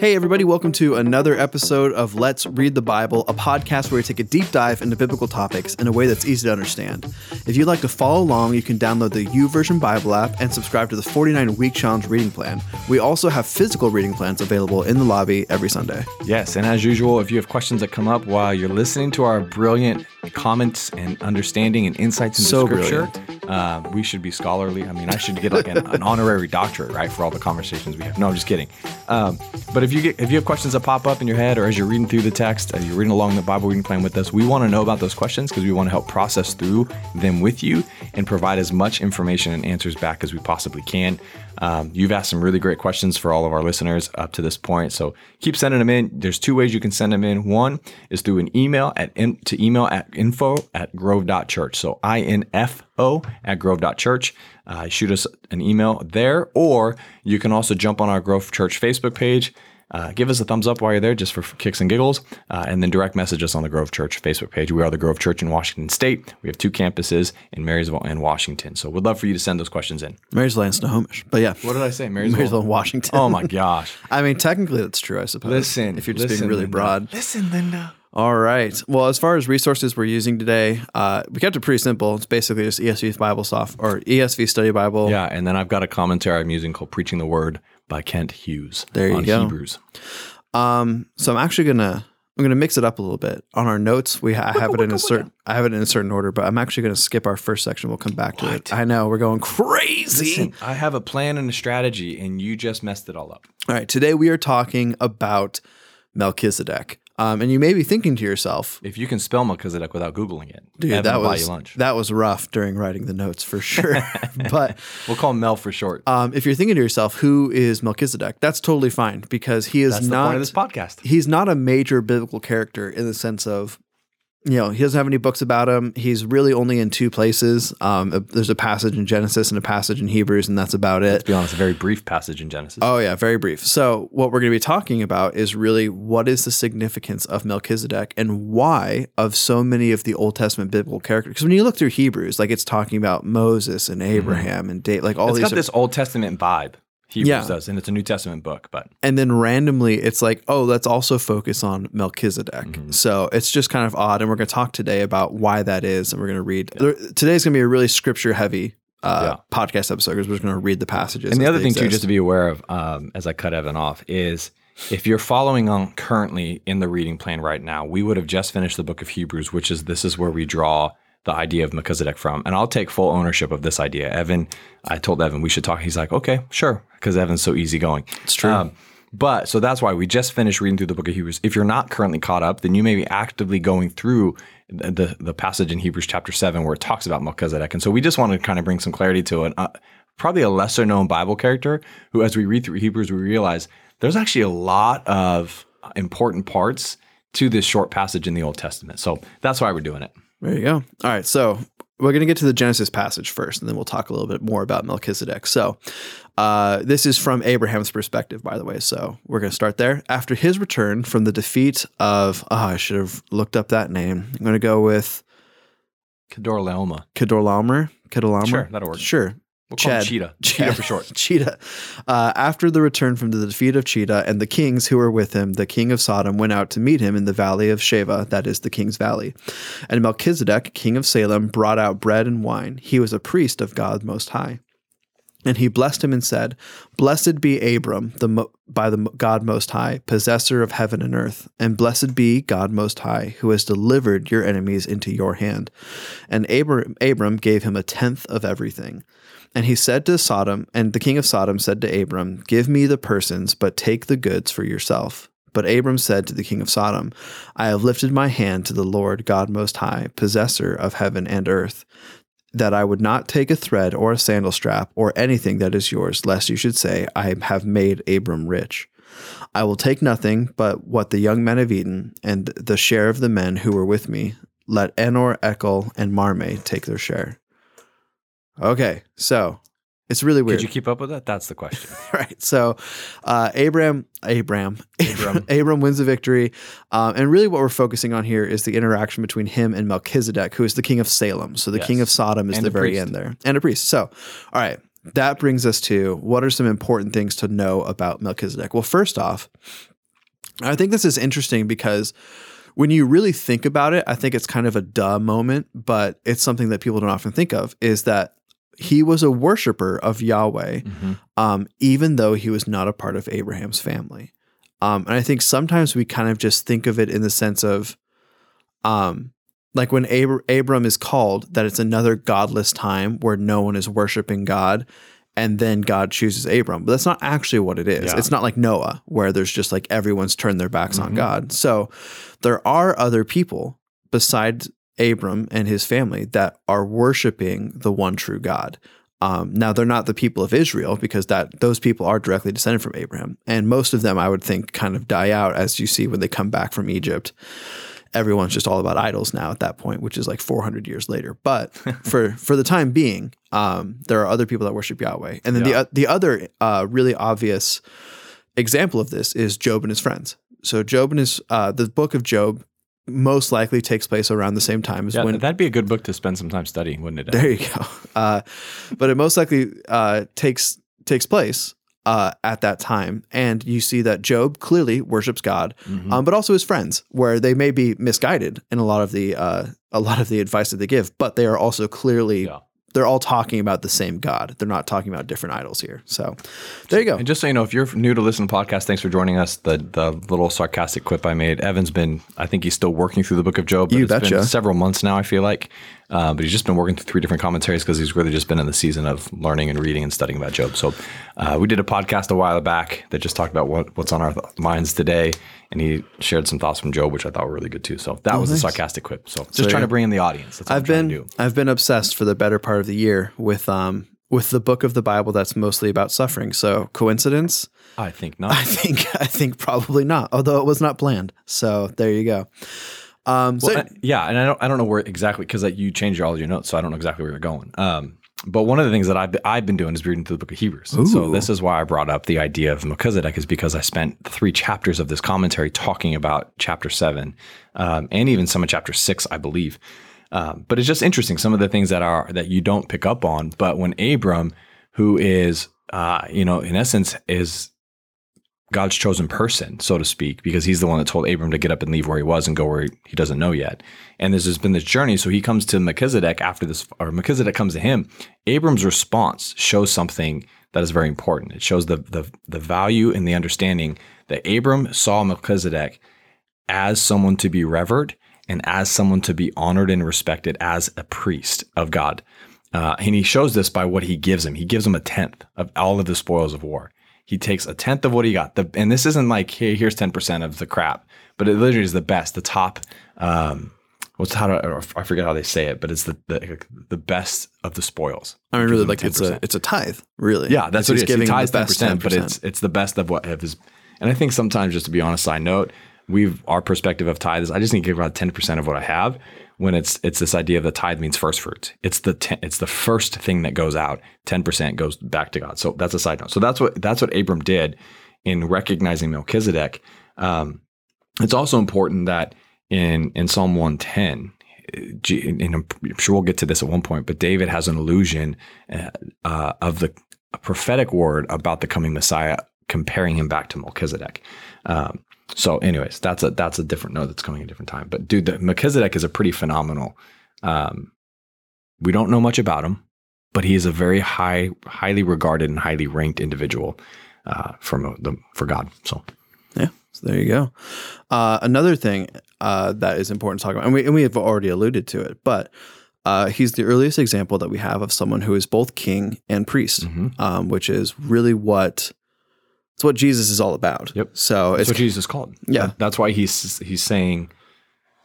Hey, everybody, welcome to another episode of Let's Read the Bible, a podcast where we take a deep dive into biblical topics in a way that's easy to understand. If you'd like to follow along, you can download the YouVersion Bible app and subscribe to the 49 week challenge reading plan. We also have physical reading plans available in the lobby every Sunday. Yes, and as usual, if you have questions that come up while you're listening to our brilliant comments and understanding and insights into So scripture, uh, we should be scholarly. I mean, I should get like an, an honorary doctorate, right, for all the conversations we have. No, I'm just kidding. Um, but if you get if you have questions that pop up in your head, or as you're reading through the text, as you're reading along the Bible reading plan with us, we want to know about those questions because we want to help process through them with you and provide as much information and answers back as we possibly can. Um, you've asked some really great questions for all of our listeners up to this point, so keep sending them in. There's two ways you can send them in. One is through an email at in, to email at info at grove.church. So I N F O at grove.church. Uh, shoot us an email there, or you can also jump on our Grove Church Facebook page. Uh, give us a thumbs up while you're there, just for kicks and giggles, uh, and then direct message us on the Grove Church Facebook page. We are the Grove Church in Washington State. We have two campuses in Marysville and Washington. So we'd love for you to send those questions in. Marysville and Snohomish. But yeah, What did I say? Marysville. Marysville and Washington. Oh my gosh. I mean, technically that's true, I suppose. Listen. If you're just listen, being really Linda. broad. Listen, Linda. All right. Well, as far as resources we're using today, uh, we kept it pretty simple. It's basically just ESV Bible soft or ESV Study Bible. Yeah, and then I've got a commentary I'm using called Preaching the Word by Kent Hughes There you on go. Hebrews. Um, so I'm actually gonna I'm gonna mix it up a little bit. On our notes, we ha- I have it in a certain I have it in a certain order, but I'm actually gonna skip our first section. We'll come back to it. I know we're going crazy. Listen, I have a plan and a strategy, and you just messed it all up. All right, today we are talking about Melchizedek. Um, and you may be thinking to yourself, If you can spell Melchizedek without Googling it, dude, Evan that was lunch. that was rough during writing the notes for sure. but We'll call him Mel for short. um, if you're thinking to yourself, who is Melchizedek? That's totally fine because he is That's the not point of this podcast. he's not a major biblical character in the sense of you know he doesn't have any books about him he's really only in two places um, there's a passage in genesis and a passage in hebrews and that's about it To be honest, a very brief passage in Genesis. oh yeah very brief so what we're going to be talking about is really what is the significance of melchizedek and why of so many of the old testament biblical characters because when you look through hebrews like it's talking about moses and abraham and date like all Mm-hmm. it's these got this Old Testament vibe. Hebrews Yeah. does, and it's a New Testament book, but and then randomly it's like oh let's also focus on melchizedek Mm-hmm. so it's just kind of odd and we're going to talk today about why that is and we're going to read there- today's going to be a really scripture heavy uh, podcast episode because we're just going to read the passages And the other thing too, just to be aware of, um, as I cut Evan off, is if you're following on currently in the reading plan right now, we would have just finished the book of Hebrews, which is this is where we draw the idea of Melchizedek from. And I'll take full ownership of this idea. Evan, I told Evan we should talk. He's like, okay, sure, because Evan's so easygoing. It's true. but so that's why we just finished reading through the book of Hebrews. If you're not currently caught up, then you may be actively going through the the, the passage in Hebrews chapter seven where it talks about Melchizedek. And so we just want to kind of bring some clarity to it. Uh, probably a lesser known Bible character who, as we read through Hebrews, we realize there's actually a lot of important parts to this short passage in the Old Testament. So that's why we're doing it. There you go all right so we're going to get to the genesis passage first and then we'll talk a little bit more about melchizedek so uh, this is from abraham's perspective by the way so we're going to start there after his return from the defeat of oh i should have looked up that name i'm going to go with Kedor Laoma. Kedorlaomer. Kedorlaomer. Sure, that'll work. Sure. We'll Chad. Cheetah. Cheetah for short. Cheetah. Uh, after the return from the defeat of Cheetah and the kings who were with him, the king of Sodom went out to meet him in the valley of Shaveh, that is the king's valley. And Melchizedek, king of Salem, brought out bread and wine. He was a priest of God Most High. And he blessed him and said, Blessed be Abram the mo- by the God Most High, possessor of heaven and earth, and blessed be God Most High, who has delivered your enemies into your hand. And Abram, Abram gave him a tenth of everything. And he said to Sodom, and the king of Sodom said to Abram, Give me the persons, but take the goods for yourself. But Abram said to the king of Sodom, I have lifted my hand to the Lord God Most High, possessor of heaven and earth, that I would not take a thread or a sandal strap or anything that is yours, lest you should say, I have made Abram rich. I will take nothing but what the young men have eaten, and the share of the men who were with me. Let Aner, Eshcol, and Mamre take their share. Okay, so it's really weird. Could you keep up with that? That's the question. right. So, uh, Abram, Abram, Abram, Abram wins the victory, um, and really what we're focusing on here is the interaction between him and Melchizedek, who is the king of Salem. So the king of Sodom is And the very priest. end there, and a priest. So, all right. that brings us to what are some important things to know about Melchizedek? Well, first off, I think this is interesting because when you really think about it, I think it's kind of a duh moment, but it's something that people don't often think of is that he was a worshiper of Yahweh, um, even though he was not a part of Abraham's family. Um, and I think sometimes we kind of just think of it in the sense of, um, like when Abr- Abram is called, that it's another godless time where no one is worshiping God, and then God chooses Abram. But that's not actually what it is. Yeah. It's not like Noah, where there's just like everyone's turned their backs on God. So there are other people besides Abram and his family that are worshiping the one true God. Um, now they're not the people of Israel because that those people are directly descended from Abraham, and most of them I would think kind of die out as you see when they come back from Egypt. Everyone's just all about idols now at that point, which is like 400 years later. But for for the time being, um, there are other people that worship Yahweh, and then Yeah. the the other uh, really obvious example of this is Job and his friends. So Job and his uh, the book of Job most likely takes place around the same time as Yeah, when that'd be a good book to spend some time studying, wouldn't it? there you go. Uh, but it most likely uh, takes takes place uh, at that time, and you see that Job clearly worships God, Mhm. um, but also his friends, where they may be misguided in a lot of the uh, a lot of the advice that they give, but they are also clearly Yeah. They're all talking about the same God. They're not talking about different idols here. So there you go. And just so you know, if you're new to listen to podcast, thanks for joining us. The the little sarcastic quip I made. Evan's been, I think he's still working through the book of Job. But You it's been betcha. several months now. I feel like, uh, but he's just been working through three different commentaries because he's really just been in the season of learning and reading and studying about Job. So uh, we did a podcast a while back that just talked about what, what's on our th- minds today, and he shared some thoughts from Job, which I thought were really good too. So that was a sarcastic quip. So just So, trying yeah. to bring in the audience. That's what I've been. I've been obsessed for the better part of the year with um with the book of the Bible that's mostly about suffering. So coincidence? I think not. I think I think probably not, although it was not planned. So there you go. Um, so Well, I- yeah, and I don't I don't know where exactly because like, you changed all of your notes, so I don't know exactly where you're going. Um, but one of the things that I've I've been doing is reading through the book of Hebrews. So this is why I brought up the idea of Melchizedek is because I spent three chapters of this commentary talking about chapter seven, um, and even some of chapter six, I believe. Um, but it's just interesting some of the things that are that you don't pick up on. But when Abram, who is uh, you know in essence is God's chosen person, so to speak, because he's the one that told Abram to get up and leave where he was and go where he doesn't know yet. And there's just been this journey. So he comes to Melchizedek after this, or Melchizedek comes to him. Abram's response shows something that is very important. It shows the the, the value and the understanding that Abram saw Melchizedek as someone to be revered and as someone to be honored and respected as a priest of God. Uh, and he shows this by what he gives him. He gives him a tenth of all of the spoils of war. He takes a tenth of what he got. The, and this isn't like, hey, here's 10% of the crap, but it literally is the best, the top. Um, what's how do I, I forget how they say it, but it's the, the the best of the spoils. I mean, really, like him it's a 10%. it's a tithe, really. Yeah, that's It's what he's it is. He giving ties the ten percent, but 10%. it's it's the best of what of his. And I think sometimes, just to be honest, side note, we've our perspective of tithe is I just need to give about ten percent of what I have. When it's it's this idea of the tithe means first fruits. It's the ten, it's the first thing that goes out. Ten percent goes back to God. So that's a side note. So that's what that's what Abram did in recognizing Melchizedek. Um, it's also important that in in Psalm one ten. And I'm sure we'll get to this at one point, but David has an illusion uh, uh, of the prophetic word about the coming Messiah, comparing him back to Melchizedek. Um, so, anyways, that's a that's a different note that's coming at a different time. But dude, the Melchizedek is a pretty phenomenal. Um, we don't know much about him, but he is a very high, highly regarded and highly ranked individual uh, from the for God. So, Yeah. So there you go. Uh, another thing uh, that is important to talk about, and we, and we have already alluded to it, but uh, he's the earliest example that we have of someone who is both king and priest, Mhm. um, which is really what it's what Jesus is all about. Yep. So that's it's what Jesus called. Yeah. That's why he's he's saying.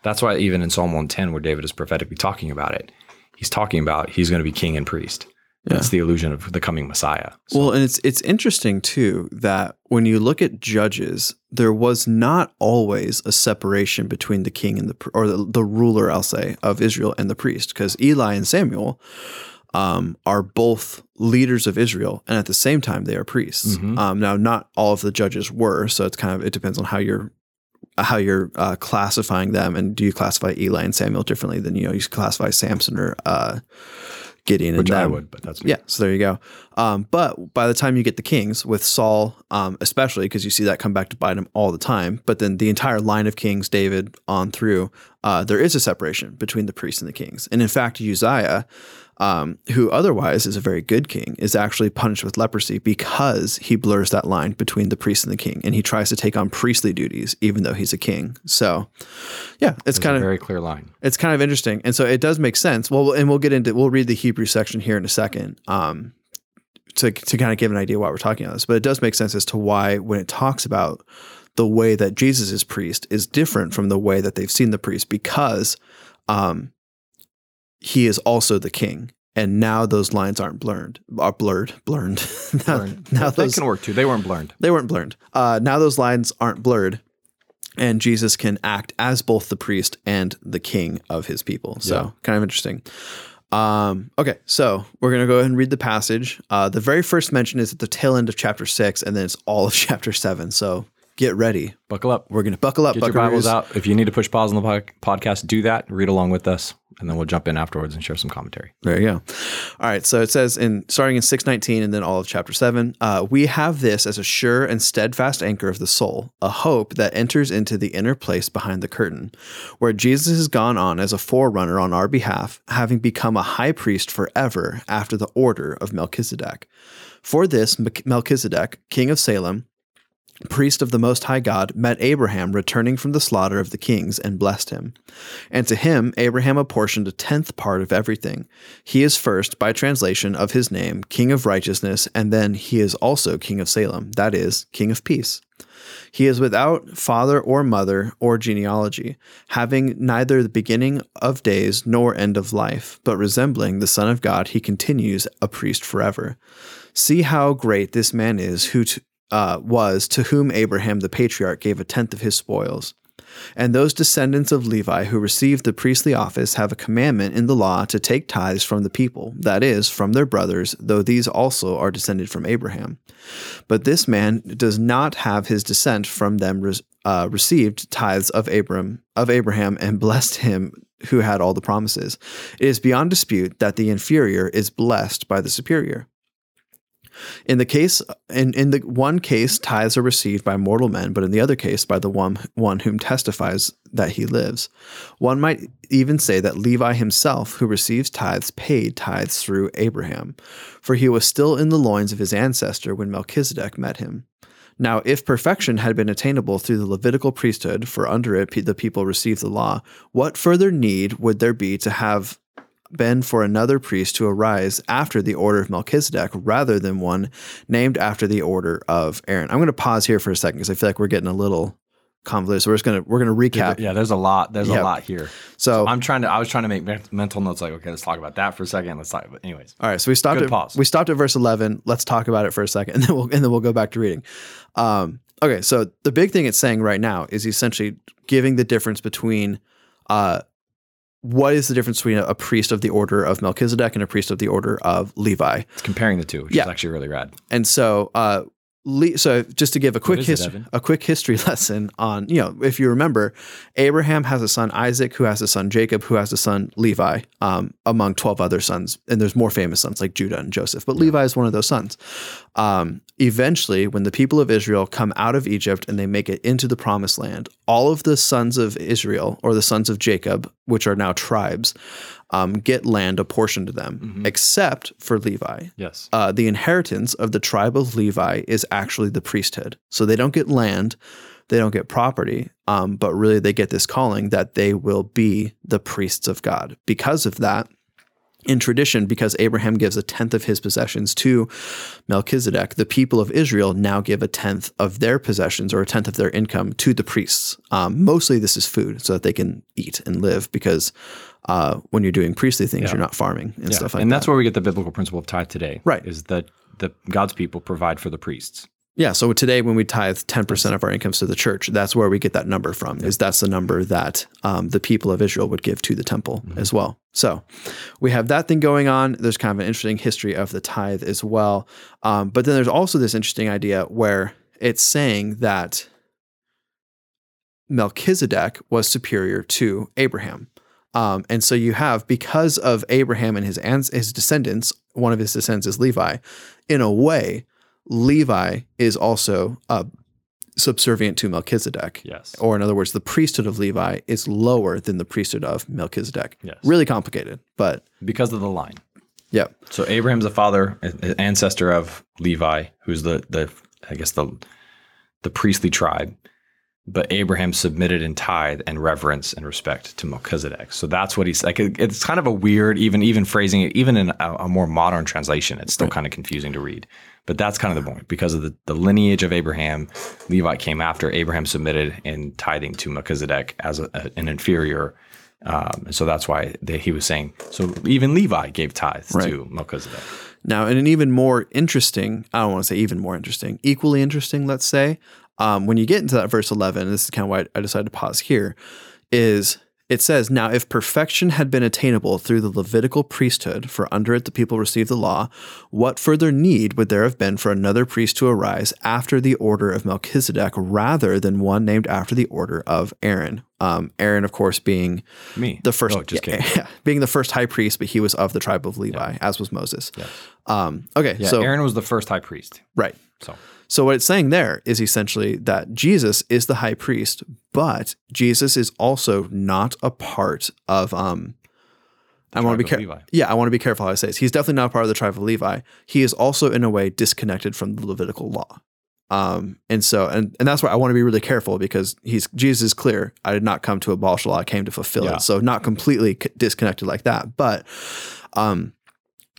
That's why even in Psalm one ten, where David is prophetically talking about it, he's talking about he's going to be king and priest. That's the illusion of the coming Messiah. So- Well, and it's it's interesting too that when you look at judges, there was not always a separation between the king and the or the, the ruler, I'll say, of Israel and the priest, because Eli and Samuel um, are both leaders of Israel, and at the same time they are priests. Mhm. Um, now, not all of the judges were, so it's kind of it depends on how you're how you're uh, classifying them, and do you classify Eli and Samuel differently than you know you classify Samson or uh, Gideon which and I would, but that's me. Yeah, so there you go. Um, but by the time you get the kings with Saul, um, especially because you see that come back to bite him all the time, but then the entire line of kings, David on through, uh, there is a separation between the priests and the kings. And in fact, Uzziah, um, who otherwise is a very good king, is actually punished with leprosy because he blurs that line between the priest and the king, and he tries to take on priestly duties even though he's a king. So, yeah, it's There's kind a of very clear line. it's kind of interesting, and so it does make sense. Well, and we'll get into we'll read the Hebrew section here in a second. Um, to, to kind of give an idea why we're talking about this, but it does make sense as to why when it talks about the way that Jesus is priest is different from the way that they've seen the priest because um, he is also the king. And now those lines aren't blurred, are blurred, blurred. now, Blurred. now that those can work too. They weren't blurred. they weren't blurred. Uh, now those lines aren't blurred, and Jesus can act as both the priest and the king of his people. So Yeah. kind of interesting. Um, okay, so we're gonna go ahead and read the passage. Uh, the very first mention is at the tail end of chapter six, and then it's all of chapter seven. So get ready. Buckle up. We're gonna buckle up. Get your Bibles out. If you need to push pause on the pod- podcast, do that. Read along with us, and then we'll jump in afterwards and share some commentary. There you go. All right. So it says in starting in 619 and then all of chapter 7, uh, we have this as a sure and steadfast anchor of the soul, a hope that enters into the inner place behind the curtain, where Jesus has gone on as a forerunner on our behalf, having become a high priest forever after the order of Melchizedek. For this, Melchizedek, king of Salem, priest of the Most High God, met Abraham returning from the slaughter of the kings and blessed him. And to him, Abraham apportioned a tenth part of everything. He is first, by translation, of his name, King of Righteousness, and then he is also King of Salem, that is, King of Peace. He is without father or mother or genealogy, having neither the beginning of days nor end of life, but resembling the Son of God, he continues a priest forever. See how great this man is who t- uh, was to whom Abraham the patriarch gave a tenth of his spoils. And those descendants of Levi who received the priestly office have a commandment in the law to take tithes from the people, that is, from their brothers, though these also are descended from Abraham. But this man does not have his descent from them res- uh, received tithes of Abram of Abraham and blessed him who had all the promises. It is beyond dispute that the inferior is blessed by the superior. In the case, in, in the one case, tithes are received by mortal men, but in the other case, by the one one whom testifies that he lives. One might even say that Levi himself, who receives tithes, paid tithes through Abraham, for he was still in the loins of his ancestor when Melchizedek met him. Now, if perfection had been attainable through the Levitical priesthood, for under it the people received the law, what further need would there be to have been for another priest to arise after the order of Melchizedek rather than one named after the order of Aaron. I'm going to pause here for a second because I feel like we're getting a little convoluted. So we're just going to we're going to recap. Yeah, there's a lot. There's Yeah. a lot here. So I'm trying to. I was trying to make mental notes. Like, okay, let's talk about that for a second. Let's talk. But anyways, all right, so we stopped Good at pause. we stopped at verse 11. Let's talk about it for a second, and then we'll and then we'll go back to reading. Um, okay, so the big thing it's saying right now is essentially giving the difference between uh, what is the difference between a, priest of the order of Melchizedek and a priest of the order of Levi. it's comparing the two, which Yeah. is actually really rad. And so, uh, so just to give a quick it, history, a quick history lesson on, you know, if you remember, Abraham has a son Isaac, who has a son Jacob, who has a son Levi, um, among twelve other sons, and there's more famous sons like Judah and Joseph, but Levi is one of those sons. Um, eventually, when the people of Israel come out of Egypt and they make it into the Promised Land, all of the sons of Israel or the sons of Jacob, which are now tribes, um, get land apportioned to them, except for Levi Yes. uh, the inheritance of the tribe of Levi is actually the priesthood. So they don't get land, they don't get property, um, but really they get this calling that they will be the priests of God. Because of that, in tradition, because Abraham gives a tenth of his possessions to Melchizedek, the people of Israel now give a tenth of their possessions or a tenth of their income to the priests. Um, mostly this is food so that they can eat and live because uh, when you're doing priestly things, you're not farming and Yeah. stuff like that. and that. that's where we get the biblical principle of tithe today. Right. Is that the God's people provide for the priests. Yeah. So today, when we tithe 10% of our incomes to the church, that's where we get that number from, is that's the number that um, the people of Israel would give to the temple as well. So we have that thing going on. There's kind of an interesting history of the tithe as well. Um, but then there's also this interesting idea where it's saying that Melchizedek was superior to Abraham. Um, and so you have, because of Abraham and his ans- his descendants, one of his descendants is Levi. In a way, Levi is also uh, subservient to Melchizedek. Yes. Or in other words, the priesthood of Levi is lower than the priesthood of Melchizedek. Yes. Really complicated, but Because of the line. yeah. So Abraham's the father, ancestor of Levi, who's the the I guess the the priestly tribe. But Abraham submitted in tithe and reverence and respect to Melchizedek. So that's what he's like. It's kind of a weird, even even phrasing it, even in a, a more modern translation, it's still kind of confusing to read. But that's kind of the point because of the, the lineage of Abraham. Levi came after Abraham submitted in tithing to Melchizedek as a, a- an inferior. Um, and so that's why they, he was saying. So even Levi gave tithes to Melchizedek. Now, in an even more interesting, I don't want to say even more interesting, equally interesting, let's say, um, when you get into that verse 11, this is kind of why I decided to pause here, is it says, Now, if perfection had been attainable through the Levitical priesthood, for under it the people received the law, what further need would there have been for another priest to arise after the order of Melchizedek rather than one named after the order of Aaron? Um, Aaron, of course, being Me. the first, Oh, just yeah, kidding. yeah, being the first high priest, but he was of the tribe of Levi, as was Moses. Um, okay, Yeah, so Aaron was the first high priest. right. So So what it's saying there is essentially that Jesus is the high priest, but Jesus is also not a part of um I want to be careful. Yeah, I want to be careful how I say this. He's definitely not a part of the tribe of Levi. He is also in a way disconnected from the Levitical law. Um, and so, and, and that's why I want to be really careful because he's Jesus is clear. I did not come to abolish the law; I came to fulfill Yeah. it. So, not completely disconnected like that, but um,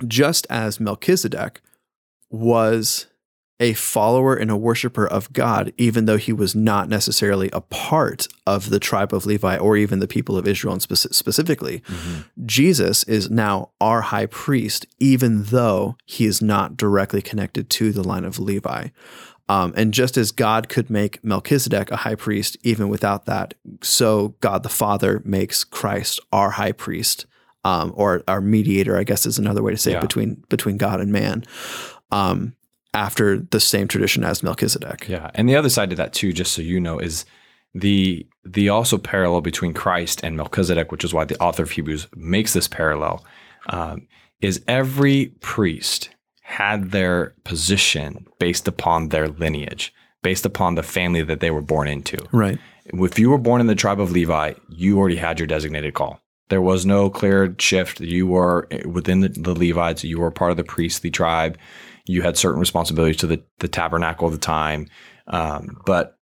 just as Melchizedek was a follower and a worshiper of God, even though he was not necessarily a part of the tribe of Levi or even the people of Israel and speci- specifically. Jesus is now our high priest, even though he is not directly connected to the line of Levi. Um, and just as God could make Melchizedek a high priest even without that, so God the Father makes Christ our high priest, um, or our mediator, I guess is another way to say Yeah. it between between God and man. Um, after the same tradition as Melchizedek. yeah, and the other side to that too, just so you know, is the the also parallel between Christ and Melchizedek, which is why the author of Hebrews makes this parallel, um, is every priest had their position based upon their lineage, based upon the family that they were born into. Right. If you were born in the tribe of Levi, you already had your designated call. There was no clear shift. You were within the, the Levites. You were part of the priestly tribe. You had certain responsibilities to the, the tabernacle at the time. Um, but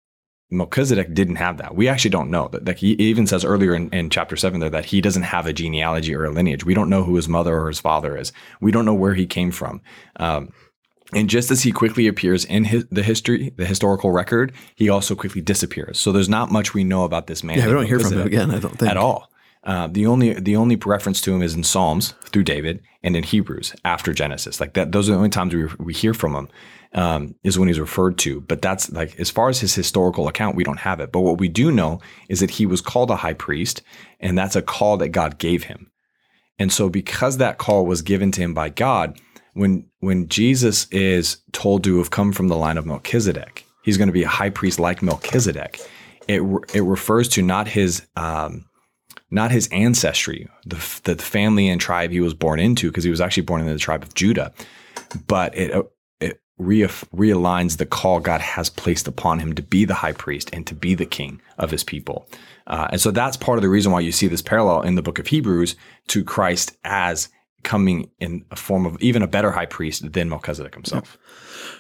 Melchizedek didn't have that. We actually don't know. That, that he even says earlier in, in chapter seven there that he doesn't have a genealogy or a lineage. We don't know who his mother or his father is. We don't know where he came from. Um, and just as he quickly appears in his, the history, the historical record, he also quickly disappears. So there's not much we know about this man. Yeah, we don't hear from him again, I don't think. at all. Uh, the only the only reference to him is in Psalms through David and in Hebrews after Genesis. Like that, those are the only times we we hear from him um, is when he's referred to. But that's like as far as his historical account, we don't have it. But what we do know is that he was called a high priest, and that's a call that God gave him. And so, because that call was given to him by God, when when Jesus is told to have come from the line of Melchizedek, he's going to be a high priest like Melchizedek. It it refers to not his um, not his ancestry, the, the family and tribe he was born into, because he was actually born into the tribe of Judah, but it uh, it re- realigns the call God has placed upon him to be the high priest and to be the king of his people. Uh, and so that's part of the reason why you see this parallel in the book of Hebrews to Christ as coming in a form of even a better high priest than Melchizedek himself.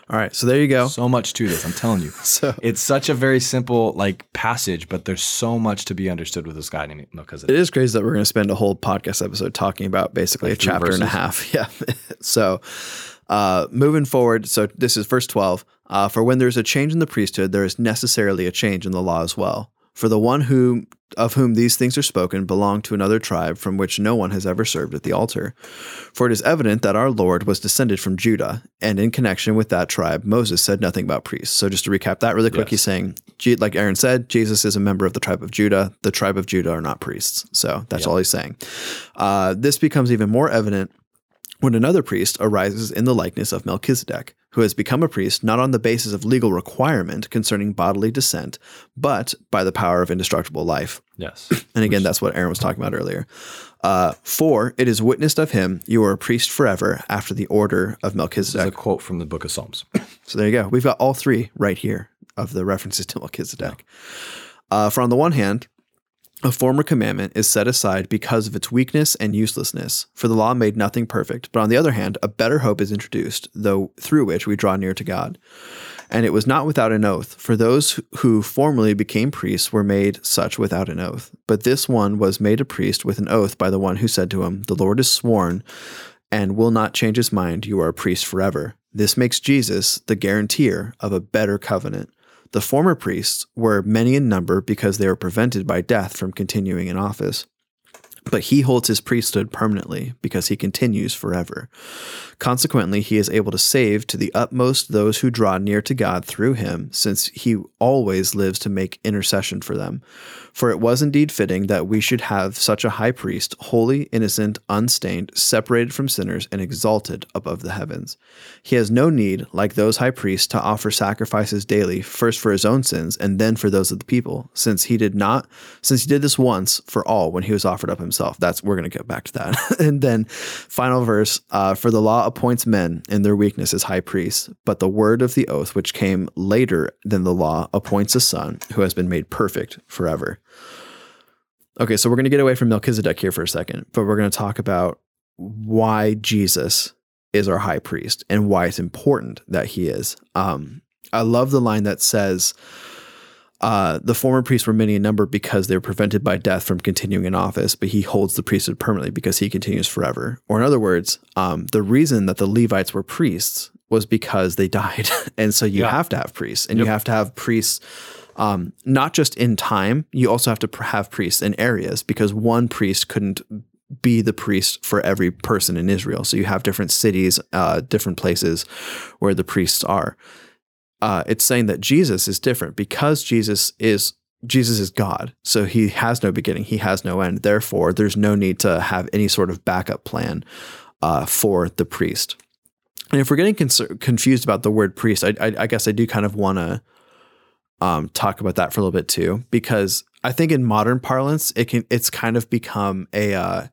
All right. So there you go. So much to this, I'm telling you. So It's such a very simple like passage, but there's so much to be understood with this guy named Melchizedek. it is crazy that we're going to spend a whole podcast episode talking about basically a three chapter and a half. Yeah. so uh, moving forward, so this is verse 12. Uh, For when there is a change in the priesthood, there is necessarily a change in the law as well. For the one who of whom these things are spoken belonged to another tribe from which no one has ever served at the altar. For it is evident that our Lord was descended from Judah, and in connection with that tribe, Moses said nothing about priests. So just to recap that really quick, Yes. he's saying, like Aaron said, Jesus is a member of the tribe of Judah. The tribe of Judah are not priests. So that's all he's saying. Uh, this becomes even more evident when another priest arises in the likeness of Melchizedek, who has become a priest not on the basis of legal requirement concerning bodily descent, but by the power of indestructible life. Yes. And again, that's what Aaron was talking about earlier. Uh, for it is witnessed of him, you are a priest forever after the order of This is a quote from the book of Psalms. So there you go. We've got all three right here of the references to Melchizedek. Uh, for on the one hand, a former commandment is set aside because of its weakness and uselessness, for the law made nothing perfect. But on the other hand, a better hope is introduced, though through which we draw near to God. And it was not without an oath, for those who formerly became priests were made such without an oath. But this one was made a priest with an oath by the one who said to him, The Lord is sworn and will not change his mind. You are a priest forever. This makes Jesus the guarantor of a better covenant. The former priests were many in number because they were prevented by death from continuing in office. But he holds his priesthood permanently because he continues forever. Consequently, he is able to save to the utmost those who draw near to God through him, since he always lives to make intercession for them. For it was indeed fitting that we should have such a high priest, holy, innocent, unstained, separated from sinners, and exalted above the heavens. He has no need, like those high priests, to offer sacrifices daily, first for his own sins and then for those of the people, since he did not, since he did this once for all when he was offered up himself. That's we're going to get back to that. and then, final verse: uh, For the law appoints men in their weakness as high priests, but the word of the oath, which came later than the law, appoints a son who has been made perfect forever. Okay, so we're going to get away from Melchizedek here for a second, but we're going to talk about why Jesus is our high priest and why it's important that he is. Um, I love the line that says, uh, the former priests were many in number because they were prevented by death from continuing in office, but he holds the priesthood permanently because he continues forever. Or, in other words, um, the reason that the Levites were priests was because they died. and so you Yeah. have to have priests, and you have to have priests um, not just in time, you also have to have priests in areas because one priest couldn't be the priest for every person in Israel. So you have different cities, uh, different places where the priests are. Uh, it's saying that Jesus is different because Jesus is Jesus is God. So he has no beginning, he has no end. Therefore, there's no need to have any sort of backup plan uh, for the priest. And if we're getting concer- confused about the word priest, I, I, I guess I do kind of want to um, talk about that for a little bit too, because I think in modern parlance, it can it's kind of become a uh,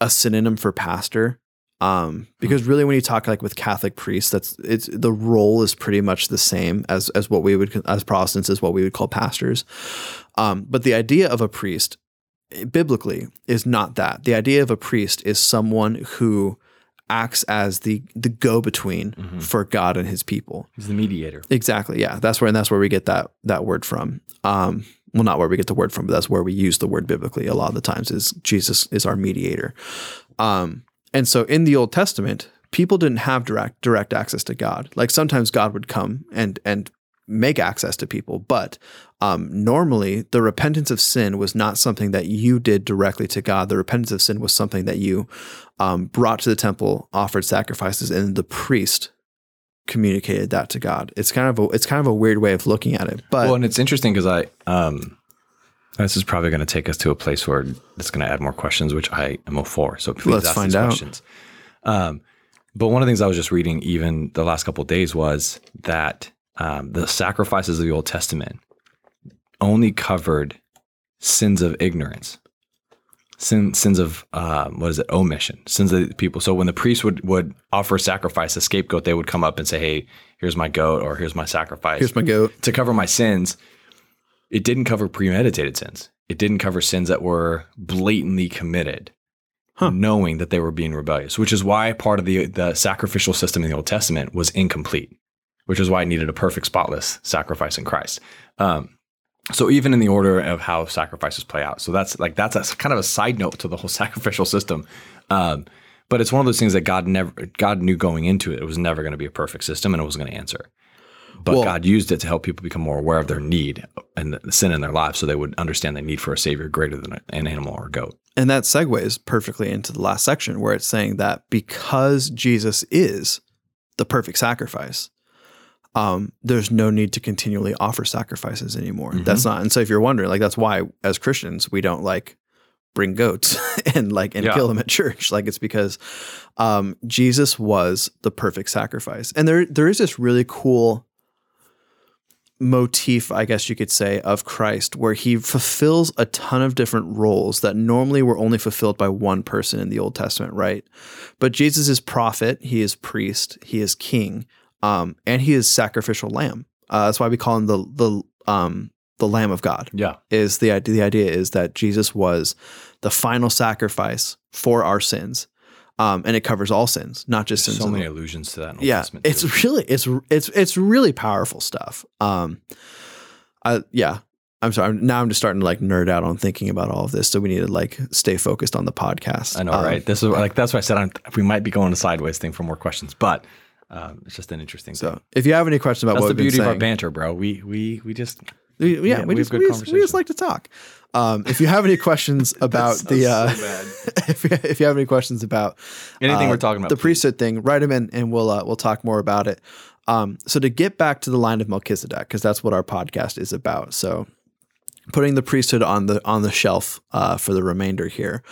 a synonym for pastor. Um, because really, when you talk like with Catholic priests, that's it's the role is pretty much the same as as what we would as Protestants is what we would call pastors. Um, but the idea of a priest biblically is not that. The idea of a priest is someone who acts as the the go between for God and His people. He's the mediator. Exactly. Yeah, that's where and that's where we get that that word from. Um, well, not where we get the word from, but that's where we use the word biblically. A lot of the times is Jesus is our mediator. Um, and so in the Old Testament, people didn't have direct direct access to God. Like sometimes God would come and and make access to people, but um, normally the repentance of sin was not something that you did directly to God. The repentance of sin was something that you um, brought to the temple, offered sacrifices, and the priest communicated that to God. It's kind of a it's kind of a weird way of looking at it, but Well, and it's interesting because I, um, this is probably going to take us to a place where it's going to add more questions, which I am all for. So please Let's ask find these out. questions. Um, but one of the things I was just reading, even the last couple of days, was that um, the sacrifices of the Old Testament only covered sins of ignorance, sin, sins of um, what is it, omission, sins of the people. So when the priest would would offer a sacrifice, a scapegoat, they would come up and say, "Hey, here's my goat," or "Here's my sacrifice." here's my goat. to cover my sins, it didn't cover premeditated sins. It didn't cover sins that were blatantly committed, Huh. knowing that they were being rebellious, which is why part of the, the sacrificial system in the Old Testament was incomplete, which is why it needed a perfect, spotless sacrifice in Christ. Um, so even in the order of how sacrifices play out, so that's like that's a kind of a side note to the whole sacrificial system. Um, but it's one of those things that God never God knew going into it. It was never going to be a perfect system, and it was going to answer. But Well- God used it to help people become more aware of their need and the sin in their lives, so they would understand the need for a savior greater than an animal or a goat. And that segues perfectly into the last section where it's saying that because Jesus is the perfect sacrifice, um, there's no need to continually offer sacrifices anymore. Mhm. That's not. And so if you're wondering, like that's why as Christians we don't like bring goats and like and Yeah. kill them at church. Like it's because um, Jesus was the perfect sacrifice, and there there is this really cool motif, I guess you could say, of Christ, where he fulfills a ton of different roles that normally were only fulfilled by one person in the Old Testament, right? But Jesus is prophet, he is priest, he is king, um, and he is sacrificial lamb. Uh, that's why we call him the the um, the Lamb of God. Yeah. Is the idea? The idea is that Jesus was the final sacrifice for our sins, um, and it covers all sins, not just sins. So many allusions to that. Yeah, too. it's really it's it's it's really powerful stuff. Um, I yeah, I'm sorry. Now I'm just starting to like nerd out on thinking about all of this, so we need to like stay focused on the podcast. I know, Um, right? This is like that's why I said I'm, we might be going a sideways thing for more questions, but um, it's just an interesting. thing. So if you have any questions about That's what the beauty of our banter, bro. We we we just We, yeah, Yeah, we, we just, we, just, we just like to talk. Um, if you have any questions about the, uh, if, you, if you have any questions about anything uh, we're talking about. the please. priesthood thing, write them in, and we'll uh, we'll talk more about it. Um, so to get back to the line of Melchizedek, because that's what our podcast is about. So putting the priesthood on the on the shelf uh, for the remainder here.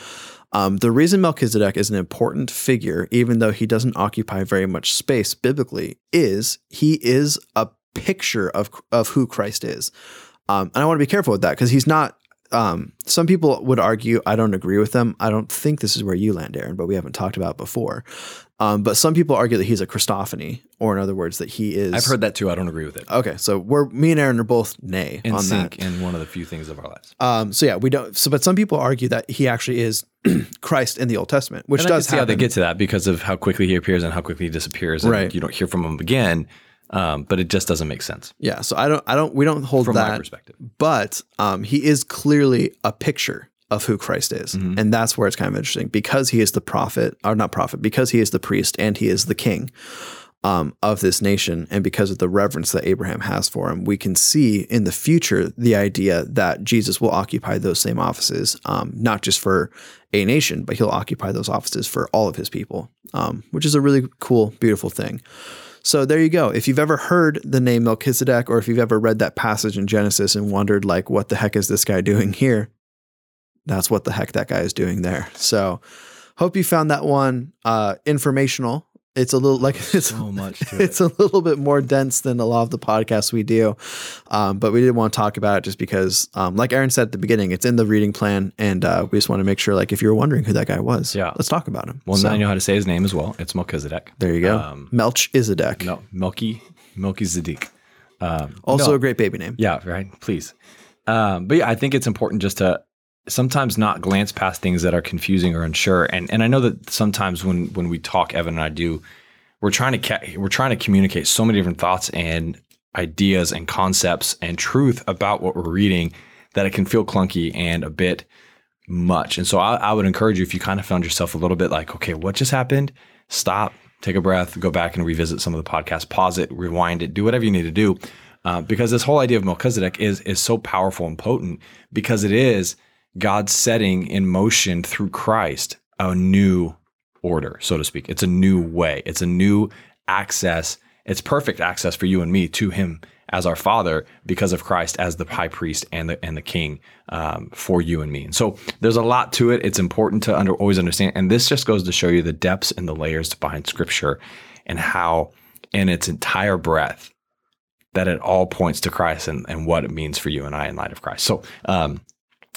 Um, the reason Melchizedek is an important figure, even though he doesn't occupy very much space biblically, is he is a picture of of who Christ is. Um, and I want to be careful with that because he's not. Um, some people would argue I don't agree with them. I don't think this is where you land, Aaron, but we haven't talked about it before. Um, but some people argue that he's a Christophany, or in other words, that he is. I've heard that too. I don't agree with it. Okay, so we're me and Aaron are both nay In on sync that. in one of the few things of our lives. Um, so yeah, we don't. So, but some people argue that he actually is Christ in the Old Testament, which And I does can see how they get to that because of how quickly he appears and how quickly he disappears. And Right. You don't hear from him again, um, but it just doesn't make sense yeah, so I don't. I don't. We don't hold from my that. perspective. but um, he is clearly a picture of who Christ is, Mm-hmm. and that's where it's kind of interesting because he is the prophet, or not prophet, because he is the priest and he is the king um, of this nation, and because of the reverence that Abraham has for him, we can see in the future the idea that Jesus will occupy those same offices, um, not just for a nation, but he'll occupy those offices for all of his people, um, which is a really cool, beautiful thing. So there you go. If you've ever heard the name Melchizedek, or if you've ever read that passage in Genesis and wondered, like, what the heck is this guy doing here? That's what the heck that guy is doing there. So, hope you found that one uh, informational. It's a little like it's So much it. it's a little bit more dense than a lot of the podcasts we do, um, but we didn't want to talk about it just because, um, like Aaron said at the beginning, it's in the reading plan, and uh, we just want to make sure, like, if you're wondering who that guy was, Yeah. let's talk about him. Well, So, now you know how to say his name as well. It's Melchizedek. there you go, Um, Melchizedek. No, Melky, Melchizedek. Um, Also no. a great baby name. Yeah, right. Please. Um, but yeah, I think it's important just to sometimes not glance past things that are confusing or unsure. And and I know that sometimes when when we talk, Evan and I do, we're trying to ca- we're trying to communicate so many different thoughts and ideas and concepts and truth about what we're reading that it can feel clunky and a bit much. And so I, I would encourage you if you kind of found yourself a little bit like, okay, what just happened? Stop, take a breath, go back and revisit some of the podcast, pause it, rewind it, do whatever you need to do. Uh, because this whole idea of Melchizedek is is so powerful and potent because it is God setting in motion through Christ a new order, so to speak. It's a new way. It's a new access. It's perfect access for you and me to Him as our Father because of Christ as the High Priest and the and the King um, for you and me. And so there's a lot to it. It's important to under, always understand. And this just goes to show you the depths and the layers behind Scripture and how, in its entire breadth, that it all points to Christ and, and what it means for you and I in light of Christ. So, um,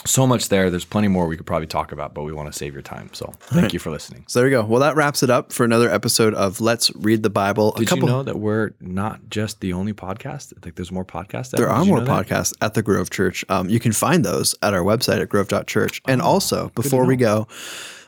so much there. There's plenty more we could probably talk about, but we want to save your time. So, thank you for listening. So there you go. Well, that wraps it up for another episode of Let's Read the Bible. A Did couple, you know that we're not just the only podcast? Like, there's more podcasts. there are more podcasts at the Grove Church. Um, you can find those at our website at grove.church. And Oh, also, before we go,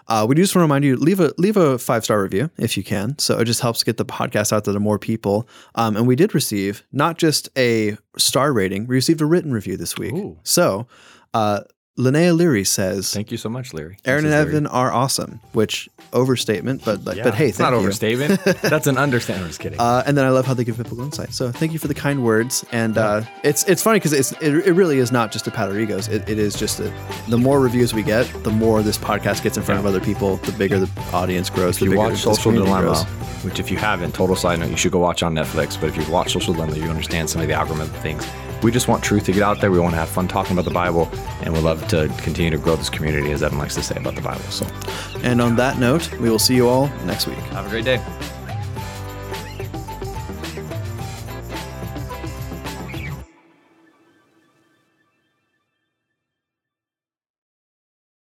uh, we do just want to remind you leave a leave a five star review if you can. So it just helps get the podcast out there to more people. Um, and we did receive not just a star rating, we received a written review this week. Ooh. So uh, Linnea Leary says, Thank you so much, Leary." Aaron and This is Larry. Evan are awesome, which overstatement, but like, Yeah, but hey, it's not you. overstatement. That's an understatement. I'm just kidding. Uh, and then I love how they give biblical insight. So thank you for the kind words. And uh, it's it's funny because it's it, it really is not just to pat our egos. It, it is just that the more reviews we get, the more this podcast gets in front of other people. The bigger the audience grows. if The you watch Social Dilemma, which if you haven't, total side note, you should go watch on Netflix. But if you watch Social Dilemma, you understand some of the algorithm things. We just want truth to get out there. We want to have fun talking about the Bible, and we love to continue to grow this community, as Evan likes to say about the Bible. So, And on that note, we will see you all next week. have a great day.